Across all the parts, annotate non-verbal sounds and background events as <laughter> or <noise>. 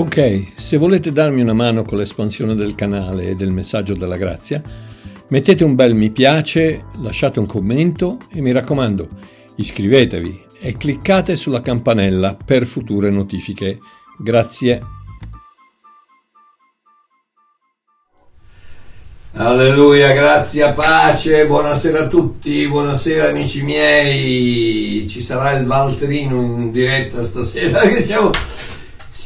Ok, se volete darmi una mano con l'espansione del canale e del messaggio della grazia, mettete un bel mi piace, lasciate un commento e mi raccomando, iscrivetevi e cliccate sulla campanella per future notifiche. Grazie. Alleluia, grazie, pace, buonasera a tutti, buonasera amici miei, ci sarà il Valterino in diretta stasera <laughs> che siamo,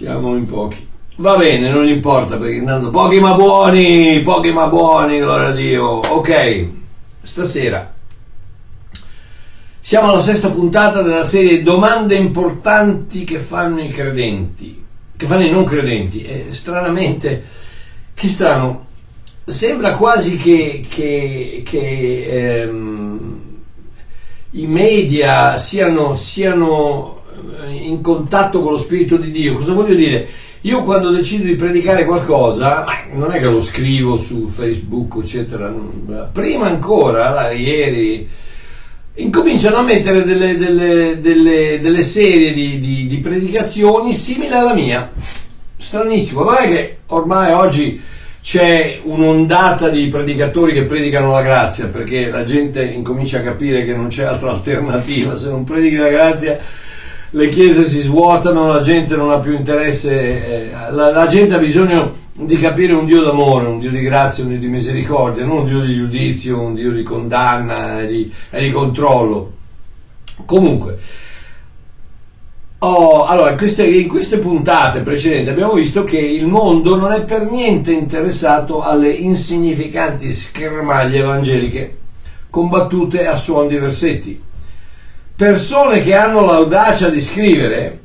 siamo in pochi. Va bene, non importa perché intanto pochi ma buoni, pochi ma buoni, gloria a Dio. Ok, stasera siamo alla sesta puntata della serie Domande importanti che fanno i credenti, che fanno i non credenti. E stranamente, che strano, sembra quasi che, che, che ehm, i media siano, siano in contatto con lo Spirito di Dio. Cosa voglio dire? Io quando decido di predicare qualcosa, non è che lo scrivo su Facebook, eccetera, prima ancora, ieri, incominciano a mettere delle, delle, delle, delle serie di, di, di, predicazioni simili alla mia. Stranissimo, non è che ormai oggi c'è un'ondata di predicatori che predicano la grazia, perché la gente incomincia a capire che non c'è altra alternativa, se non predichi la grazia le chiese si svuotano, la gente non ha più interesse, eh, la, la, gente ha bisogno di capire un Dio d'amore, un Dio di grazia, un Dio di misericordia, non un Dio di giudizio, un Dio di condanna e di, e di controllo. Comunque, oh, allora, queste, in queste puntate precedenti abbiamo visto che il mondo non è per niente interessato alle insignificanti schermaglie evangeliche combattute a suon di versetti persone che hanno l'audacia di scrivere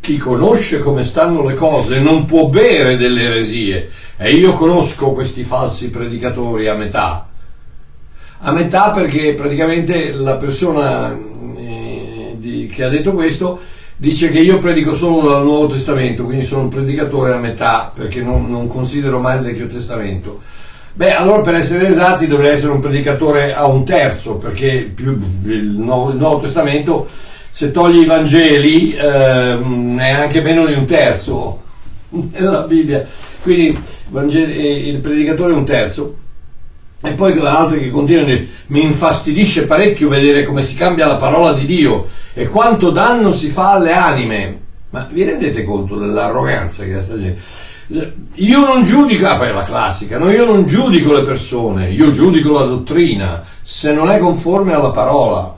chi conosce come stanno le cose non può bere delle eresie. E io conosco questi falsi predicatori a metà. A metà perché praticamente la persona eh, che ha detto questo dice che io predico solo dal Nuovo Testamento quindi sono un predicatore a metà perché non, non considero mai il Vecchio Testamento Beh, allora per essere esatti dovrei essere un predicatore a un terzo, perché più, il, Nuovo, Testamento, se togli i Vangeli, eh, è anche meno di un terzo <laughs> nella Bibbia. Quindi eh, il predicatore è un terzo. E poi altri che continuano, mi infastidisce parecchio vedere come si cambia la parola di Dio e quanto danno si fa alle anime. Ma vi rendete conto dell'arroganza che ha sta gente? Io non giudico, ah, poi è la classica, no? io non giudico le persone, io giudico la dottrina, se non è conforme alla parola.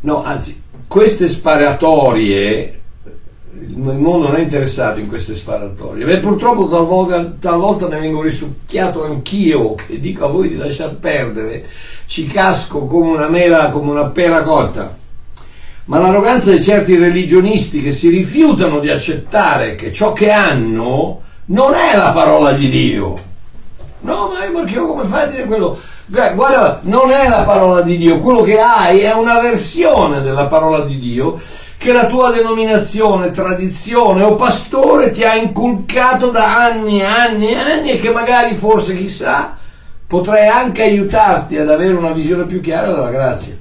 No, anzi, queste sparatorie, il mondo non è interessato in queste sparatorie. Beh, purtroppo talvolta, talvolta ne vengo risucchiato anch'io, che dico a voi di lasciar perdere, ci casco come una mela, come una pera cotta ma l'arroganza di certi religionisti che si rifiutano di accettare che ciò che hanno non è la parola di Dio. No, ma io perché come fai a dire quello? Guarda, non è la parola di Dio, quello che hai è una versione della parola di Dio che la tua denominazione, tradizione o pastore ti ha inculcato da anni e anni e anni e che magari forse chissà potrei anche aiutarti ad avere una visione più chiara della grazia.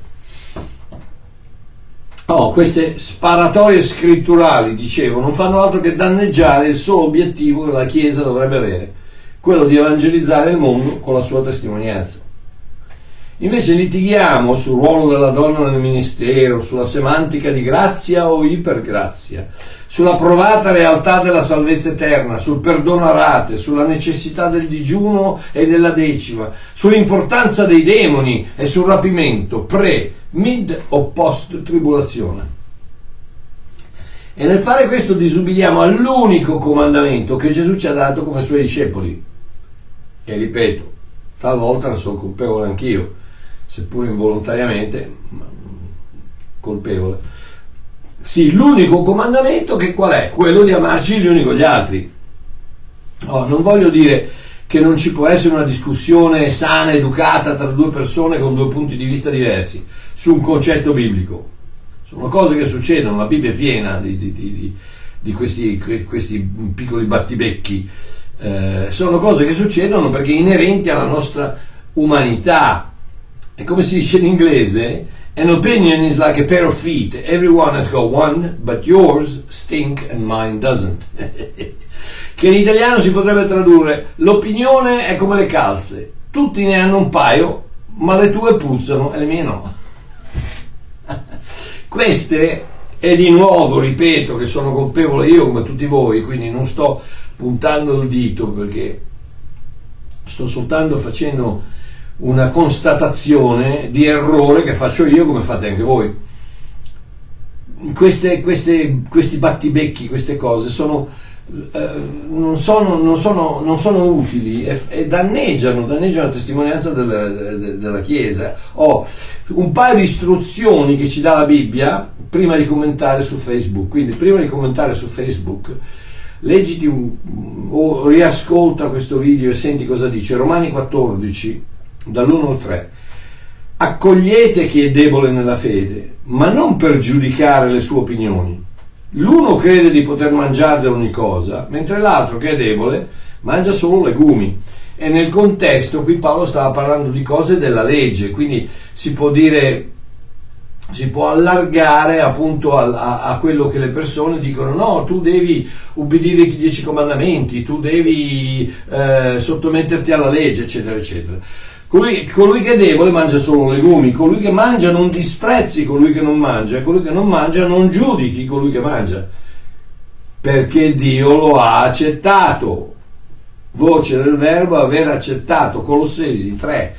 Oh, queste sparatorie scritturali, dicevo, non fanno altro che danneggiare il solo obiettivo che la Chiesa dovrebbe avere, quello di evangelizzare il mondo con la sua testimonianza. Invece litighiamo sul ruolo della donna nel ministero, sulla semantica di grazia o ipergrazia, sulla provata realtà della salvezza eterna, sul perdono a rate, sulla necessità del digiuno e della decima, sull'importanza dei demoni e sul rapimento pre, mid o post tribolazione. E nel fare questo disubbidiamo all'unico comandamento che Gesù ci ha dato come suoi discepoli. E ripeto, talvolta ne sono colpevole anch'io, seppur involontariamente, colpevole. Sì, l'unico comandamento che qual è? Quello di amarci gli uni con gli altri. Oh, non voglio dire che non ci può essere una discussione sana, educata tra due persone con due punti di vista diversi su un concetto biblico. Sono cose che succedono, la Bibbia è piena di, di, di, di questi, questi, piccoli battibecchi. Eh, sono cose che succedono perché inerenti alla nostra umanità. E come si dice in inglese, An opinion is like a pair of feet. Everyone has got one, but yours stink and mine doesn't. <laughs> che in italiano si potrebbe tradurre l'opinione è come le calze, tutti ne hanno un paio, ma le tue puzzano e le mie no. Queste, e di nuovo ripeto che sono colpevole io come tutti voi, quindi non sto puntando il dito perché sto soltanto facendo una constatazione di errore che faccio io come fate anche voi. Queste, queste, questi battibecchi, queste cose sono, non, sono, non, sono, non, sono, utili e, e, danneggiano, danneggiano la testimonianza della, della, Chiesa. Ho un paio di istruzioni che ci dà la Bibbia prima di commentare su Facebook. Quindi, prima di commentare su Facebook, leggiti un, o riascolta questo video e senti cosa dice. Romani 14 dall'1 al 3. Accogliete chi è debole nella fede, ma non per giudicare le sue opinioni. L'uno crede di poter mangiare ogni cosa, mentre l'altro che è debole mangia solo legumi. E nel contesto qui Paolo stava parlando di cose della legge, quindi si può dire si può allargare appunto a, a, a, quello che le persone dicono no, tu devi ubbidire i dieci comandamenti, tu devi eh, sottometterti alla legge, eccetera, eccetera. Colui, colui, che è debole mangia solo legumi, colui che mangia non disprezzi colui che non mangia, e colui che non mangia non giudichi colui che mangia, perché Dio lo ha accettato. Voce del verbo aver accettato, Colossesi 3,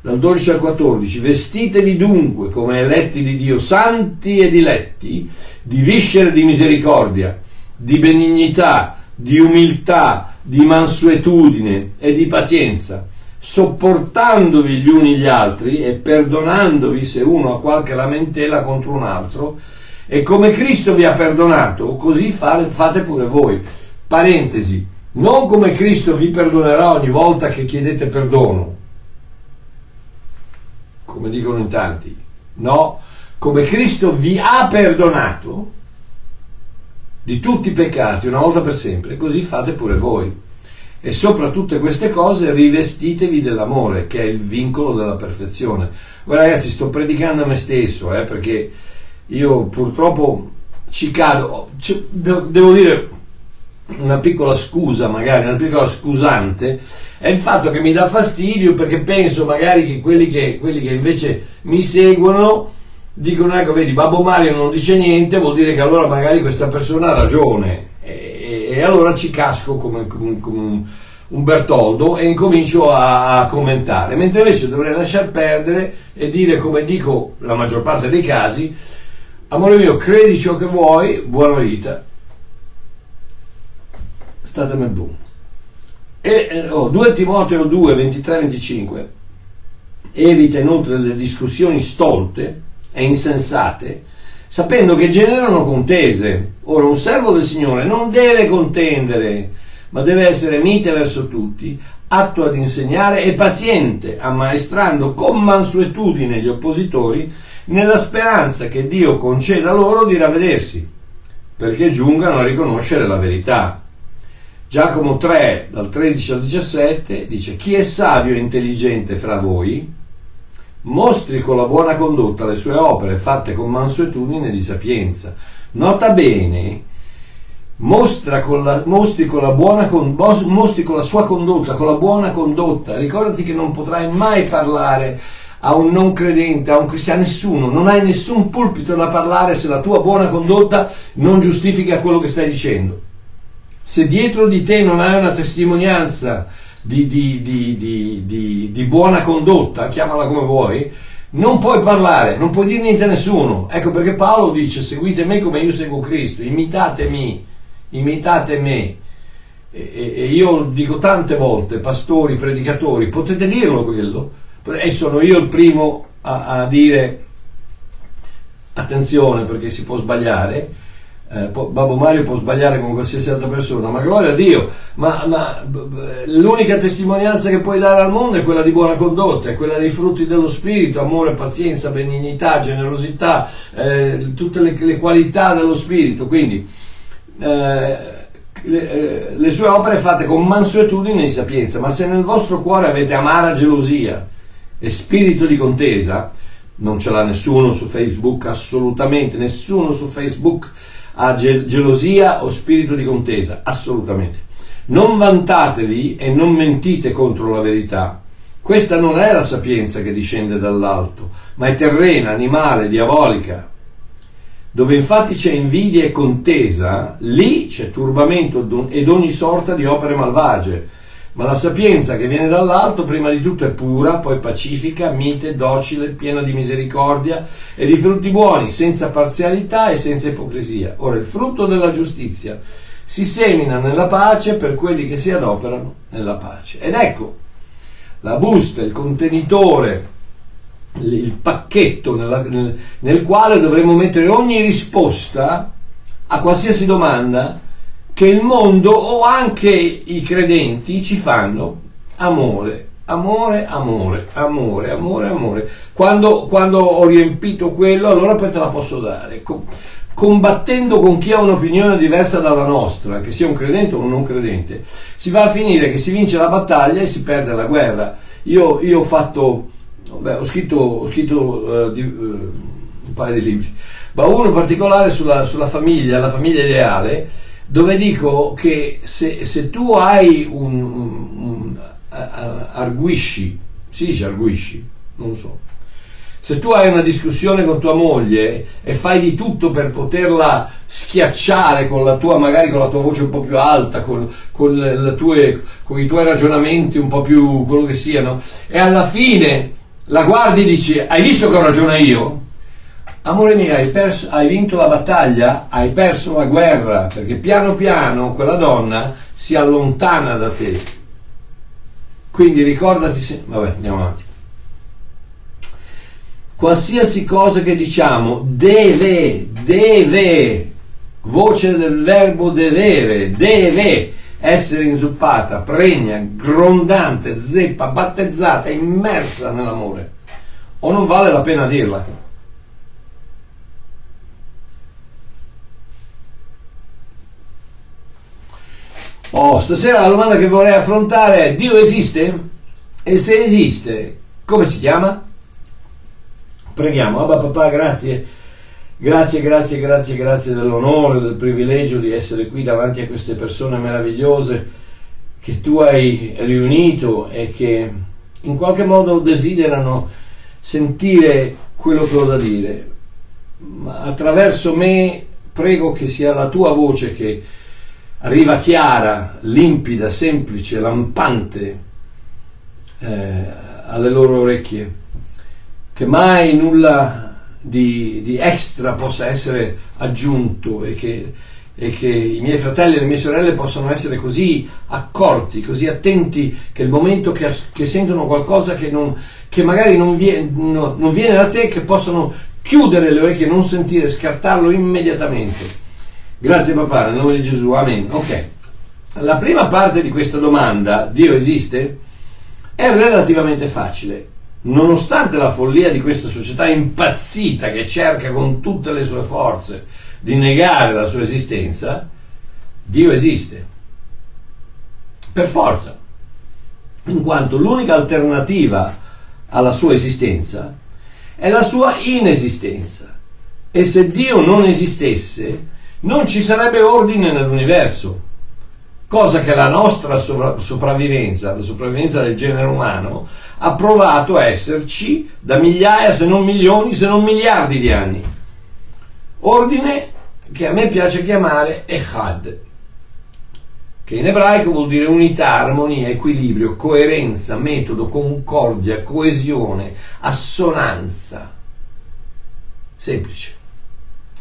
dal 12 al 14, vestitevi dunque come eletti di Dio, santi ed diletti, di viscere di misericordia, di benignità, di umiltà, di mansuetudine e di pazienza sopportandovi gli uni gli altri e perdonandovi se uno ha qualche lamentela contro un altro, e come Cristo vi ha perdonato, così fate pure voi. Parentesi, non come Cristo vi perdonerà ogni volta che chiedete perdono, come dicono in tanti, no, come Cristo vi ha perdonato di tutti i peccati una volta per sempre, così fate pure voi e sopra tutte queste cose rivestitevi dell'amore che è il vincolo della perfezione. Ora ragazzi sto predicando a me stesso eh, perché io purtroppo ci cado, c- devo dire una piccola scusa magari, una piccola scusante è il fatto che mi dà fastidio perché penso magari che quelli che, quelli che invece mi seguono dicono ecco vedi Babbo Mario non dice niente vuol dire che allora magari questa persona ha ragione e allora ci casco come, come, come un Bertoldo e incomincio a, a, commentare, mentre invece dovrei lasciar perdere e dire come dico la maggior parte dei casi, amore mio, credi ciò che vuoi, buona vita, statemi buono. E eh, oh, 2 Timoteo 2, 23-25 evita inoltre le discussioni stolte e insensate sapendo che generano contese. Ora, un servo del Signore non deve contendere, ma deve essere mite verso tutti, atto ad insegnare e paziente, ammaestrando con mansuetudine gli oppositori, nella speranza che Dio conceda loro di ravvedersi, perché giungano a riconoscere la verità. Giacomo 3, dal 13 al 17, dice: Chi è savio e intelligente fra voi? Mostri con la buona condotta le sue opere fatte con mansuetudine di sapienza. Nota bene, con la, mostri, con la buona, mostri con la sua condotta, con la buona condotta. Ricordati che non potrai mai parlare a un non credente, a un cristiano, a nessuno, non hai nessun pulpito da parlare se la tua buona condotta non giustifica quello che stai dicendo. Se dietro di te non hai una testimonianza di, di, di, di, buona condotta, chiamala come vuoi, non puoi parlare, non puoi dire niente a nessuno. Ecco perché Paolo dice seguite me come io seguo Cristo, imitatemi, imitate me. E, e io dico tante volte, pastori, predicatori, potete dirlo quello? E sono io il primo a, a dire attenzione perché si può sbagliare eh, Babbo Mario può sbagliare come qualsiasi altra persona, ma gloria a Dio, ma, ma l'unica testimonianza che puoi dare al mondo è quella di buona condotta, è quella dei frutti dello Spirito, amore, pazienza, benignità, generosità, eh, tutte le, le, qualità dello Spirito, quindi eh, le, eh, le, sue opere fatte con mansuetudine e sapienza, ma se nel vostro cuore avete amara gelosia e spirito di contesa, non ce l'ha nessuno su Facebook, assolutamente nessuno su Facebook ha gel- gelosia o spirito di contesa, assolutamente. Non vantatevi e non mentite contro la verità. Questa non è la sapienza che discende dall'alto, ma è terrena, animale, diabolica. Dove infatti c'è invidia e contesa, lì c'è turbamento ed ogni sorta di opere malvagie ma la sapienza che viene dall'alto prima di tutto è pura, poi pacifica, mite, docile, piena di misericordia e di frutti buoni, senza parzialità e senza ipocrisia. Ora il frutto della giustizia si semina nella pace per quelli che si adoperano nella pace. Ed ecco, la busta, il contenitore, il pacchetto nella, nel, nel quale dovremo mettere ogni risposta a qualsiasi domanda che il mondo o anche i credenti ci fanno amore, amore, amore, amore, amore, amore. Quando, quando ho riempito quello, allora poi te la posso dare. Combattendo con chi ha un'opinione diversa dalla nostra, che sia un credente o un non credente, si va a finire che si vince la battaglia e si perde la guerra. Io, io ho fatto, beh, ho scritto, ho scritto uh, di, uh, un paio di libri, ma uno in particolare sulla, sulla famiglia, la famiglia ideale dove dico che se, se tu hai un, un, un arguisci, si dice arguisci, non so, se tu hai una discussione con tua moglie e fai di tutto per poterla schiacciare con la tua, magari con la tua voce un po' più alta, con, con, tue, con i tuoi ragionamenti un po' più quello che siano, e alla fine la guardi e dici hai visto che ho ragione io? Amore mio, hai, perso, hai, vinto la battaglia, hai perso la guerra, perché piano piano quella donna si allontana da te. Quindi ricordati se... Vabbè, andiamo avanti. Qualsiasi cosa che diciamo deve, deve, voce del verbo devere, deve essere inzuppata, pregna, grondante, zeppa, battezzata, immersa nell'amore. O non vale la pena dirla. Oh, stasera la domanda che vorrei affrontare è Dio esiste? E se esiste, come si chiama? Preghiamo, Abba papà, grazie, grazie, grazie, grazie, grazie dell'onore, del privilegio di essere qui davanti a queste persone meravigliose che tu hai riunito e che in qualche modo desiderano sentire quello che ho da dire. Ma attraverso me prego che sia la tua voce che arriva chiara, limpida, semplice, lampante eh, alle loro orecchie, che mai nulla di, di extra possa essere aggiunto e che, e che, i miei fratelli e le mie sorelle possano essere così accorti, così attenti che il momento che, che sentono qualcosa che, non, che magari non viene, no, non viene da te, che possano chiudere le orecchie, non sentire, scartarlo immediatamente Grazie papà, nel nome di Gesù, amen. Ok. La prima parte di questa domanda, Dio esiste, è relativamente facile. Nonostante la follia di questa società impazzita che cerca con tutte le sue forze di negare la sua esistenza, Dio esiste. Per forza. In quanto l'unica alternativa alla sua esistenza è la sua inesistenza. E se Dio non esistesse, non ci sarebbe ordine nell'universo, cosa che la nostra sovra- sopravvivenza, la sopravvivenza del genere umano, ha provato a esserci da migliaia, se non milioni, se non miliardi di anni. Ordine che a me piace chiamare Echad, che in ebraico vuol dire unità, armonia, equilibrio, coerenza, metodo, concordia, coesione, assonanza. Semplice.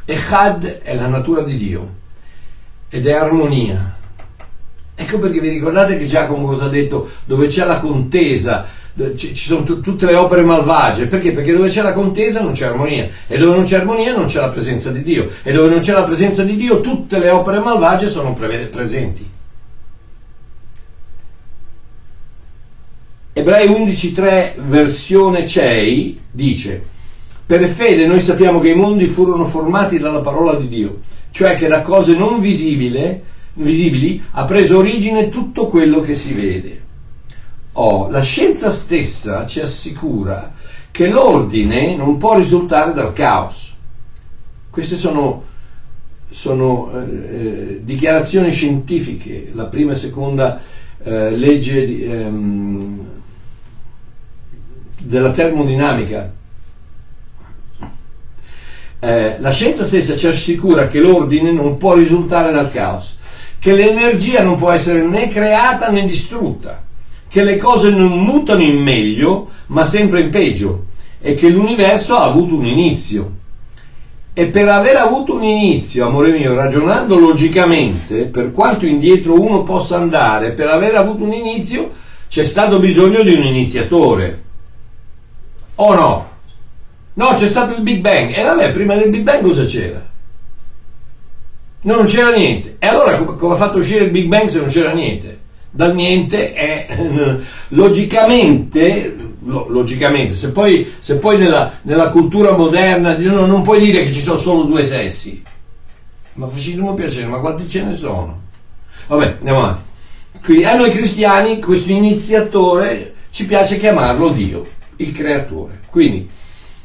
Echad è la natura di Dio ed è armonia. Ecco perché vi ricordate che Giacomo cosa ha detto? Dove c'è la contesa, ci sono t- tutte le opere malvagie. Perché? Perché dove c'è la contesa non c'è armonia. E dove non c'è armonia non c'è la presenza di Dio. E dove non c'è la presenza di Dio tutte le opere malvagie sono pre- presenti. Ebrei 11.3 versione CEI dice per fede noi sappiamo che i mondi furono formati dalla parola di Dio, cioè che da cose non visibili, visibili ha preso origine tutto quello che si vede. Oh, la scienza stessa ci assicura che l'ordine non può risultare dal caos. Queste sono, sono eh, dichiarazioni scientifiche, la prima e seconda eh, legge ehm, della termodinamica. Eh, la scienza stessa ci assicura che l'ordine non può risultare dal caos, che l'energia non può essere né creata né distrutta, che le cose non mutano in meglio ma sempre in peggio e che l'universo ha avuto un inizio. E per aver avuto un inizio, amore mio, ragionando logicamente, per quanto indietro uno possa andare, per aver avuto un inizio c'è stato bisogno di un iniziatore. O no? No, c'è stato il Big Bang. E vabbè, prima del Big Bang cosa c'era? No, non c'era niente. E allora come ha fatto uscire il Big Bang se non c'era niente? Dal niente è <laughs> logicamente, logicamente se poi, se poi nella, nella, cultura moderna no, non puoi dire che ci sono solo due sessi. Ma facciamo piacere, ma quanti ce ne sono? Vabbè, andiamo avanti. Quindi a noi cristiani questo iniziatore ci piace chiamarlo Dio, il creatore. Quindi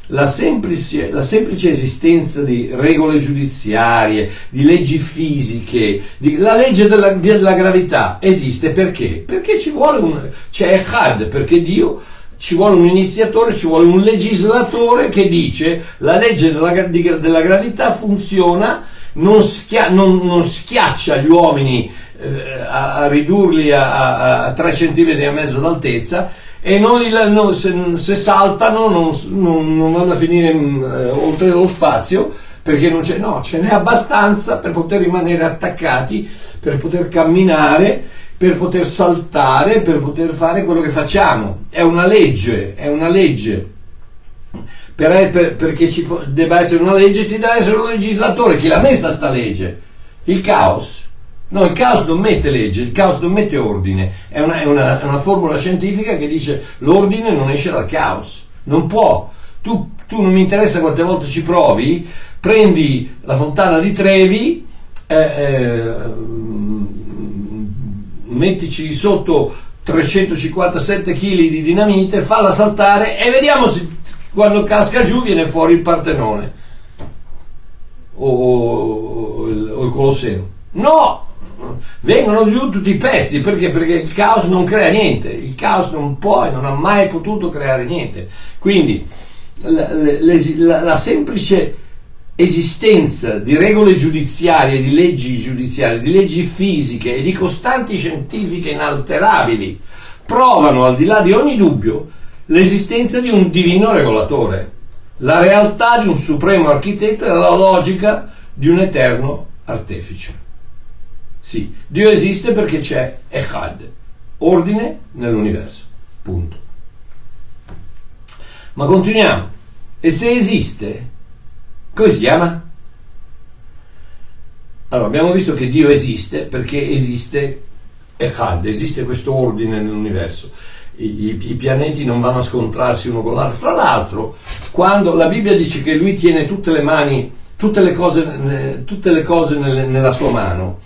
la semplice, la semplice, esistenza di regole giudiziarie, di leggi fisiche, di, la legge della, della, gravità esiste perché? Perché ci vuole un, c'è Echad, perché Dio ci vuole un iniziatore, ci vuole un legislatore che dice la legge della, della gravità funziona, non, schia, non, non, schiaccia gli uomini eh, a, a, ridurli a, a, a 3 cm e mezzo d'altezza e non li, no, se, se, saltano non, non, non, vanno a finire eh, oltre lo spazio perché non c'è, no, ce n'è abbastanza per poter rimanere attaccati, per poter camminare, per poter saltare, per poter fare quello che facciamo. È una legge, è una legge. Per, per, perché ci debba essere una legge, ci deve essere un legislatore. Chi l'ha messa sta legge? Il caos. No, il caos non mette legge, il caos non mette ordine, è una, è, una, è una, formula scientifica che dice l'ordine non esce dal caos, non può. Tu, tu, non mi interessa quante volte ci provi, prendi la fontana di Trevi, eh, eh, mettici sotto 357 kg di dinamite, falla saltare e vediamo se quando casca giù viene fuori il Partenone o, o, o il Colosseo. No, vengono giù tutti i pezzi perché? perché il caos non crea niente il caos non può e non ha mai potuto creare niente quindi la, la, la semplice esistenza di regole giudiziarie, di leggi giudiziarie, di leggi fisiche e di costanti scientifiche inalterabili provano al di là di ogni dubbio l'esistenza di un divino regolatore, la realtà di un supremo architetto e la logica di un eterno artefice. Sì, Dio esiste perché c'è Echad, ordine nell'universo. Punto. Ma continuiamo. E se esiste, come si chiama? Allora, abbiamo visto che Dio esiste perché esiste Echad, esiste questo ordine nell'universo. I, i, pianeti non vanno a scontrarsi uno con l'altro. Fra l'altro, quando la Bibbia dice che lui tiene tutte le mani, tutte le cose, tutte le cose nelle, nella sua mano,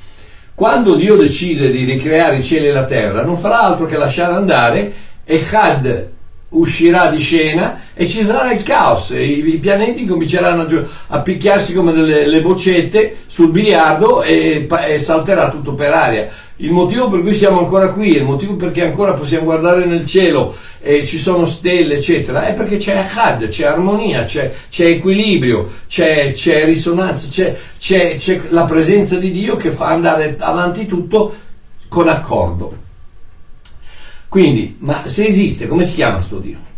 quando Dio decide di ricreare i cieli e la terra, non farà altro che lasciare andare e Had uscirà di scena e ci sarà il caos. I, i pianeti cominceranno a, picchiarsi come delle boccette sul biliardo e, e salterà tutto per aria. Il motivo per cui siamo ancora qui, il motivo perché ancora possiamo guardare nel cielo e ci sono stelle, eccetera, è perché c'è Had, c'è armonia, c'è, c'è equilibrio, c'è, c'è risonanza, c'è, c'è, c'è la presenza di Dio che fa andare avanti tutto con accordo. Quindi, ma se esiste, come si chiama sto Dio?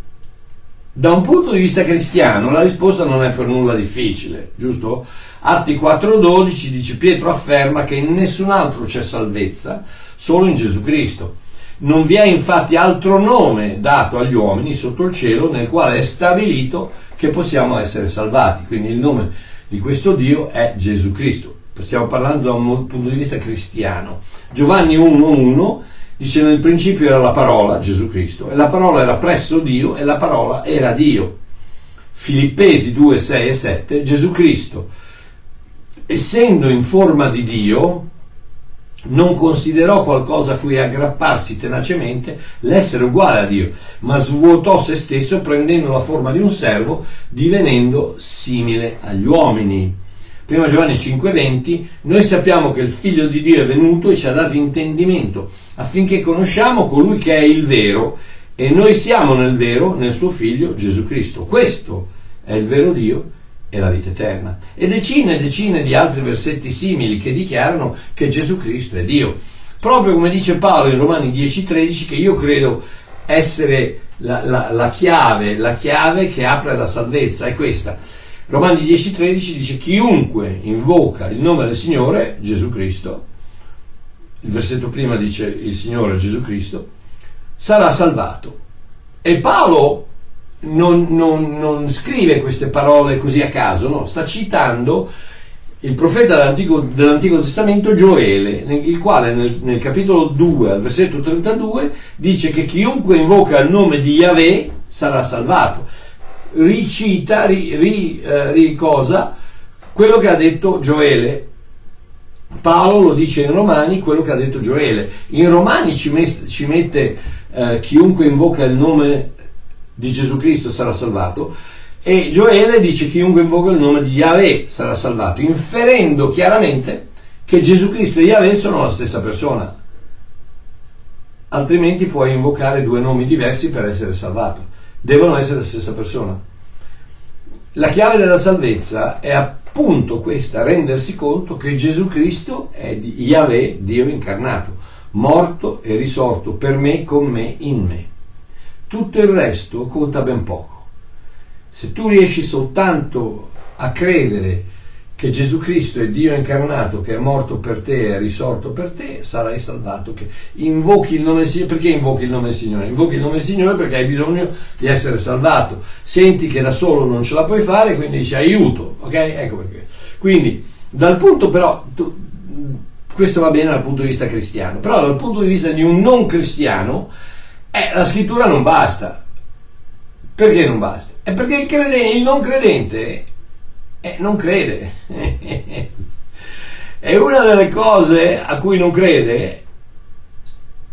Da un punto di vista cristiano la risposta non è per nulla difficile, giusto? Atti 4:12 dice Pietro afferma che in nessun altro c'è salvezza, solo in Gesù Cristo. Non vi è infatti altro nome dato agli uomini sotto il cielo nel quale è stabilito che possiamo essere salvati. Quindi il nome di questo Dio è Gesù Cristo. Stiamo parlando da un punto di vista cristiano. Giovanni 1:1 dice nel principio era la parola, Gesù Cristo, e la parola era presso Dio e la parola era Dio. Filippesi 2, 6 e 7, Gesù Cristo essendo in forma di Dio, non considerò qualcosa a cui aggrapparsi tenacemente l'essere uguale a Dio, ma svuotò se stesso prendendo la forma di un servo, divenendo simile agli uomini. Prima Giovanni 5:20, noi sappiamo che il figlio di Dio è venuto e ci ha dato intendimento affinché conosciamo colui che è il vero e noi siamo nel vero, nel suo figlio Gesù Cristo. Questo è il vero Dio e la vita eterna. E decine e decine di altri versetti simili che dichiarano che Gesù Cristo è Dio. Proprio come dice Paolo in Romani 10:13 che io credo essere la, la, la, chiave, la chiave che apre la salvezza, è questa. Romani 10:13 dice chiunque invoca il nome del Signore, Gesù Cristo, il versetto prima dice il Signore Gesù Cristo, sarà salvato. E Paolo non, non, non, scrive queste parole così a caso, no? sta citando il profeta dell'Antico, dell'Antico Testamento Gioele, il quale nel, nel, capitolo 2, al versetto 32, dice che chiunque invoca il nome di Yahweh sarà salvato. Ricita, ri, ri, eh, ricosa quello che ha detto Gioele. Paolo lo dice in Romani, quello che ha detto Gioele. In Romani ci, met, ci mette eh, chiunque invoca il nome di Gesù Cristo sarà salvato e Gioele dice chiunque invoca il nome di Yahweh sarà salvato, inferendo chiaramente che Gesù Cristo e Yahweh sono la stessa persona. Altrimenti puoi invocare due nomi diversi per essere salvato. Devono essere la stessa persona. La chiave della salvezza è appunto questa, rendersi conto che Gesù Cristo è Yahweh, Dio incarnato, morto e risorto per me, con me, in me. Tutto il resto conta ben poco. Se tu riesci soltanto a credere che Gesù Cristo è Dio incarnato, che è morto per te è risorto per te, sarai salvato. Che invochi il nome del Signore. Perché invochi il nome del Signore? Invochi il nome del Signore perché hai bisogno di essere salvato. Senti che da solo non ce la puoi fare, quindi dici aiuto. Ok? Ecco perché. Quindi, dal punto però, tu, questo va bene dal punto di vista cristiano, però dal punto di vista di un non cristiano, eh, la scrittura non basta. Perché non basta? È perché il, credente, il non credente eh, non crede. <laughs> e una delle cose a cui non crede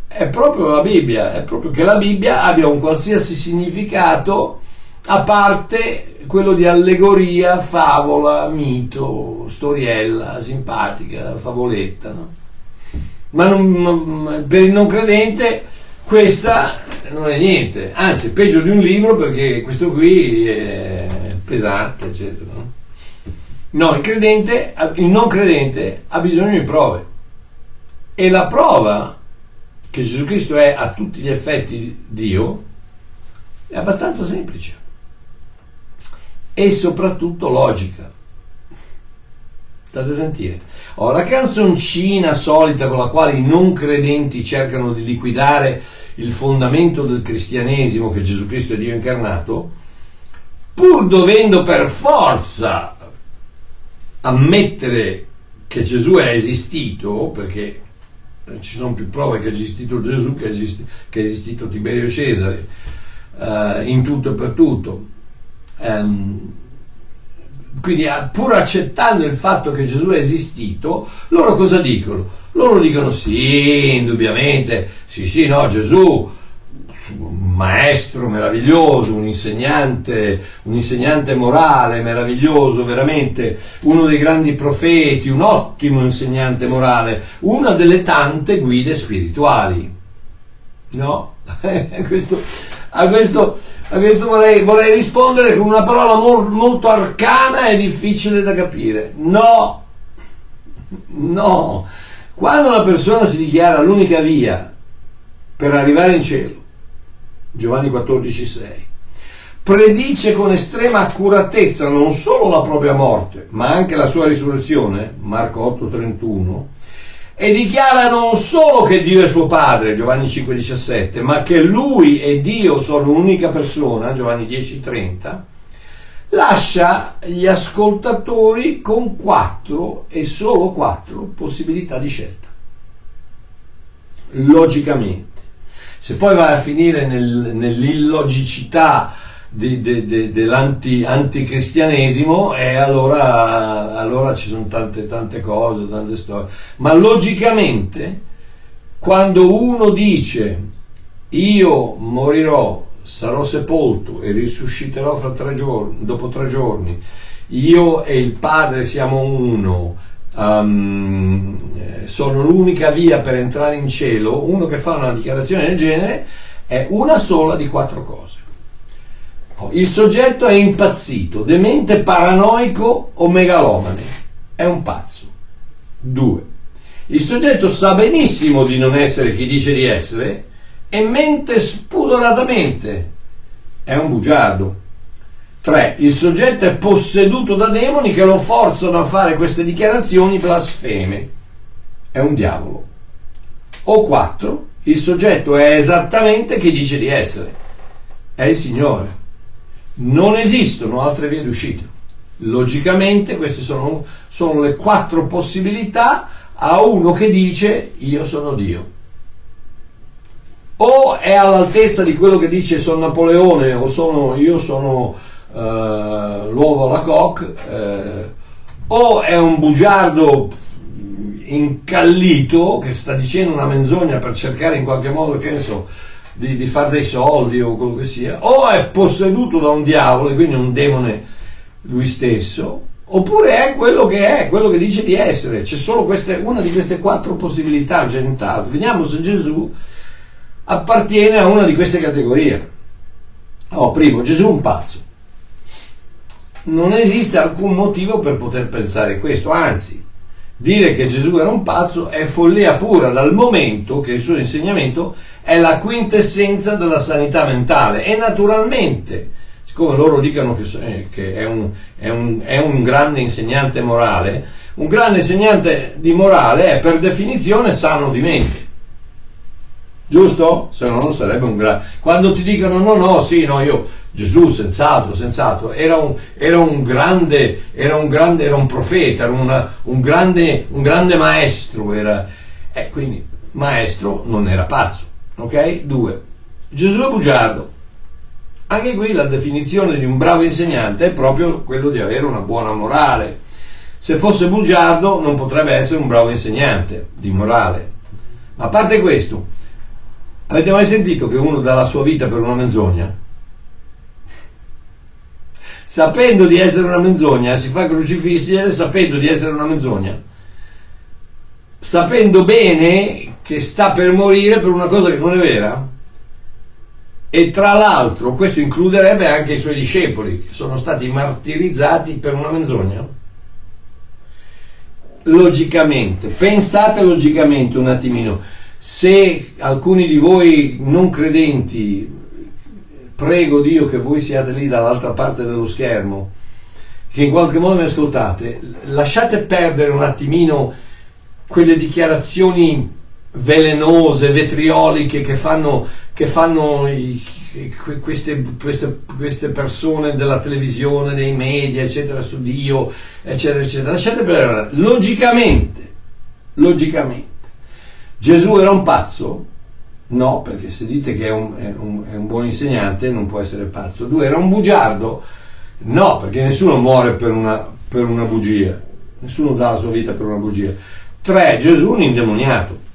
è proprio la Bibbia, è proprio che la Bibbia abbia un qualsiasi significato a parte quello di allegoria, favola, mito, storiella, simpatica, favoletta. No? Ma non, per il non credente questa non è niente, anzi è peggio di un libro perché questo qui è pesante, eccetera. No, il, credente, il non credente ha bisogno di prove e la prova che Gesù Cristo è a tutti gli effetti Dio è abbastanza semplice e soprattutto logica. State a sentire. Oh, la canzoncina solita con la quale i non credenti cercano di liquidare il fondamento del cristianesimo che Gesù Cristo è Dio incarnato, pur dovendo per forza ammettere che Gesù è esistito, perché ci sono più prove che è esistito Gesù che è esistito, che è esistito Tiberio Cesare, uh, in tutto e per tutto. Um, quindi pur accettando il fatto che Gesù è esistito, loro cosa dicono? Loro dicono sì, indubbiamente, sì, sì, no, Gesù, un maestro meraviglioso, un insegnante, un insegnante morale meraviglioso, veramente uno dei grandi profeti, un ottimo insegnante morale, una delle tante guide spirituali. No? <laughs> questo, a questo a questo vorrei, vorrei rispondere con una parola mo- molto arcana e difficile da capire. No, no. Quando una persona si dichiara l'unica via per arrivare in cielo, Giovanni 14,6, predice con estrema accuratezza non solo la propria morte, ma anche la sua risurrezione, Marco 8,31, e dichiara non solo che Dio è suo padre, Giovanni 5,17, ma che lui e Dio sono un'unica persona, Giovanni 10,30, lascia gli ascoltatori con quattro e solo quattro possibilità di scelta. Logicamente. Se poi vai a finire nel, nell'illogicità di, de, de, dell'anticristianesimo e allora, allora ci sono tante, tante cose, tante storie. Ma logicamente, quando uno dice io morirò, sarò sepolto e risusciterò tre giorni, dopo tre giorni, io e il Padre siamo uno, um, sono l'unica via per entrare in cielo, uno che fa una dichiarazione del genere è una sola di quattro cose. Il soggetto è impazzito, demente, paranoico o megalomane. È un pazzo. Due. Il soggetto sa benissimo di non essere chi dice di essere e mente spudoratamente. È un bugiardo. 3. Il soggetto è posseduto da demoni che lo forzano a fare queste dichiarazioni blasfeme. È un diavolo. O 4. Il soggetto è esattamente chi dice di essere. È il Signore. Non esistono altre vie d'uscita. Logicamente queste sono, sono le quattro possibilità a uno che dice io sono Dio. O è all'altezza di quello che dice sono Napoleone o sono, io sono uh, l'uovo alla coque, eh, o è un bugiardo incallito che sta dicendo una menzogna per cercare in qualche modo, che ne so, di, di fare dei soldi o quello che sia, o è posseduto da un diavolo e quindi un demone lui stesso, oppure è quello che è, quello che dice di essere. C'è solo queste, una di queste quattro possibilità genitali. Vediamo se Gesù appartiene a una di queste categorie. Oh, primo, Gesù è un pazzo. Non esiste alcun motivo per poter pensare questo, anzi, dire che Gesù era un pazzo è follia pura dal momento che il suo insegnamento è la quintessenza della sanità mentale e naturalmente, siccome loro dicono che, eh, che è, un, è, un, è un grande insegnante morale, un grande insegnante di morale è per definizione sano di mente. Giusto? Se no non sarebbe un grande... Quando ti dicono no, no, sì, no, io... Gesù, senz'altro, senz'altro, era un, era un grande, era un grande, era un profeta, era una, un, grande, un grande maestro, era... Eh, quindi maestro non era pazzo. Ok? 2. Gesù è bugiardo. Anche qui la definizione di un bravo insegnante è proprio quello di avere una buona morale. Se fosse bugiardo non potrebbe essere un bravo insegnante di morale. Ma a parte questo, avete mai sentito che uno dà la sua vita per una menzogna? Sapendo di essere una menzogna, si fa crocifiggere sapendo di essere una menzogna sapendo bene che sta per morire per una cosa che non è vera. E tra l'altro questo includerebbe anche i suoi discepoli che sono stati martirizzati per una menzogna. Logicamente, pensate logicamente un attimino, se alcuni di voi non credenti, prego Dio che voi siate lì dall'altra parte dello schermo, che in qualche modo mi ascoltate, lasciate perdere un attimino quelle dichiarazioni velenose, vetrioliche che fanno, che fanno i, queste, queste, queste, persone della televisione, dei media, eccetera, su Dio, eccetera, eccetera. Lasciate perdere. Logicamente, logicamente, Gesù era un pazzo? No, perché se dite che è un, è, un, è un, buon insegnante non può essere pazzo. Due, era un bugiardo? No, perché nessuno muore per una, per una bugia, nessuno dà la sua vita per una bugia. 3. Gesù un indemoniato.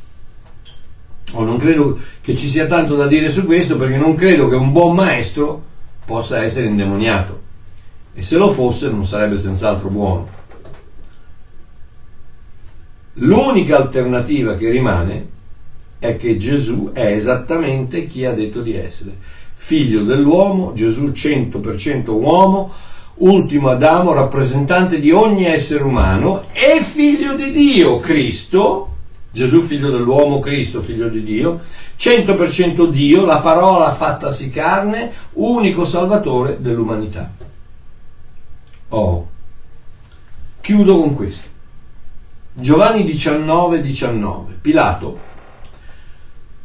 Oh, non credo che ci sia tanto da dire su questo perché non credo che un buon maestro possa essere indemoniato e se lo fosse non sarebbe senz'altro buono. L'unica alternativa che rimane è che Gesù è esattamente chi ha detto di essere. Figlio dell'uomo, Gesù 100% uomo, ultimo Adamo, rappresentante di ogni essere umano, e figlio di Dio, Cristo, Gesù figlio dell'uomo, Cristo figlio di Dio, 100% Dio, la parola fattasi carne, unico salvatore dell'umanità. Oh, chiudo con questo. Giovanni 19, 19. Pilato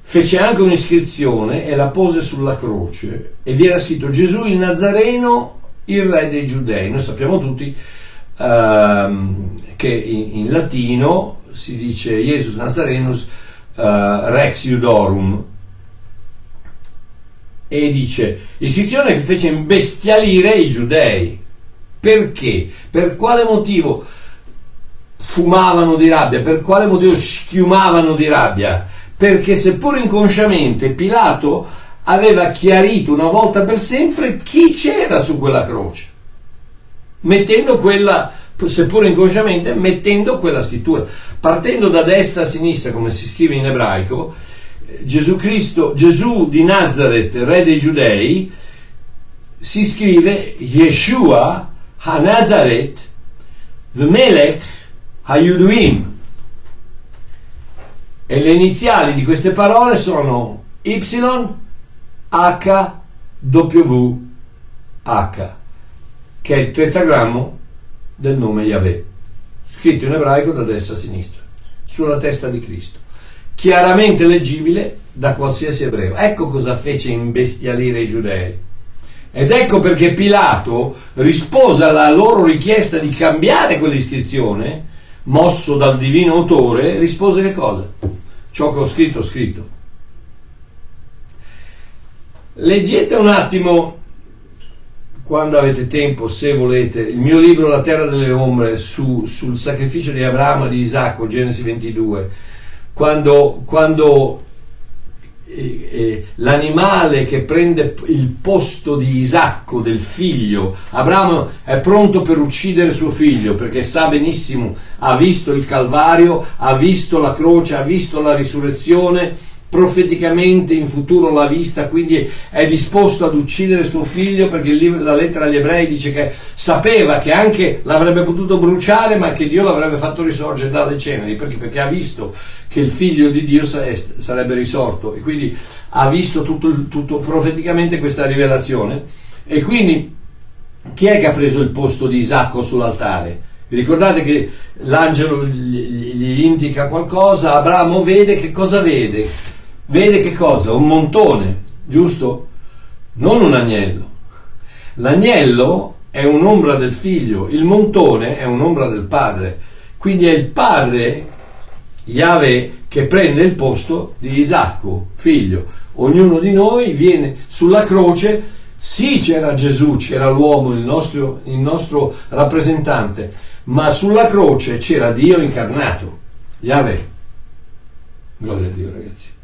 fece anche un'iscrizione e la pose sulla croce e vi era scritto Gesù il Nazareno il re dei giudei. Noi sappiamo tutti ehm, che in, in, latino si dice Jesus Nazarenus uh, Rex Iudorum. e dice iscrizione che fece imbestialire i giudei. Perché? Per quale motivo fumavano di rabbia? Per quale motivo schiumavano di rabbia? Perché seppur inconsciamente Pilato aveva chiarito una volta per sempre chi c'era su quella croce, mettendo quella, seppur inconsciamente, mettendo quella scrittura. Partendo da destra a sinistra, come si scrive in ebraico, Gesù Cristo, Gesù di Nazareth, re dei giudei, si scrive Yeshua HaNazaret, the Melech HaYuduim. E le iniziali di queste parole sono Y, H, W, H, che è il tetragrammo del nome Yahweh, scritto in ebraico da destra a sinistra, sulla testa di Cristo chiaramente leggibile da qualsiasi ebreo. Ecco cosa fece imbestialire i giudei. Ed ecco perché Pilato rispose alla loro richiesta di cambiare quell'iscrizione, mosso dal divino autore, rispose che cosa? Ciò che ho scritto, ho scritto. Leggete un attimo, quando avete tempo, se volete, il mio libro La terra delle ombre su, sul sacrificio di Abramo e di Isacco, Genesi 22 quando, quando l'animale che prende il posto di Isacco, del figlio, Abramo è pronto per uccidere suo figlio perché sa benissimo, ha visto il Calvario, ha visto la croce, ha visto la risurrezione profeticamente in futuro l'ha vista, quindi è disposto ad uccidere suo figlio perché la lettera agli ebrei dice che sapeva che anche l'avrebbe potuto bruciare ma che Dio l'avrebbe fatto risorgere dalle ceneri perché, perché ha visto che il figlio di Dio sarebbe risorto e quindi ha visto tutto, tutto profeticamente questa rivelazione e quindi chi è che ha preso il posto di Isacco sull'altare? Ricordate che l'angelo gli indica qualcosa, Abramo vede che cosa vede? vede che cosa? Un montone, giusto? Non un agnello. L'agnello è un'ombra del figlio, il montone è un'ombra del padre. Quindi è il padre, Yahweh, che prende il posto di Isacco, figlio. Ognuno di noi viene sulla croce, sì c'era Gesù, c'era l'uomo, il nostro, il nostro rappresentante, ma sulla croce c'era Dio incarnato, Yahweh. Gloria a Dio ragazzi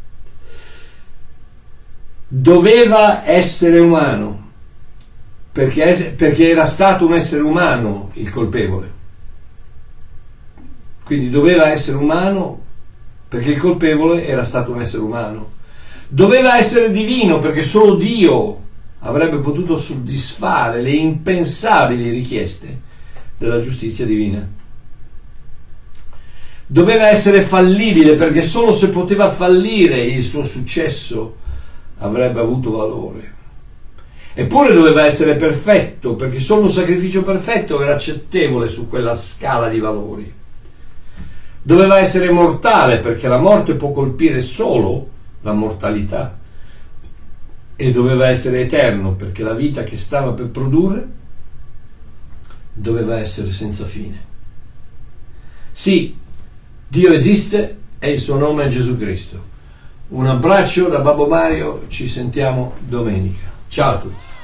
doveva essere umano, perché, perché era stato un essere umano il colpevole. Quindi doveva essere umano perché il colpevole era stato un essere umano. Doveva essere divino perché solo Dio avrebbe potuto soddisfare le impensabili richieste della giustizia divina. Doveva essere fallibile perché solo se poteva fallire il suo successo avrebbe avuto valore. Eppure doveva essere perfetto, perché solo un sacrificio perfetto era accettevole su quella scala di valori. Doveva essere mortale, perché la morte può colpire solo la mortalità. E doveva essere eterno, perché la vita che stava per produrre doveva essere senza fine. Sì, Dio esiste e il suo nome è Gesù Cristo. Un abbraccio da Babbo Mario, ci sentiamo domenica. Ciao a tutti.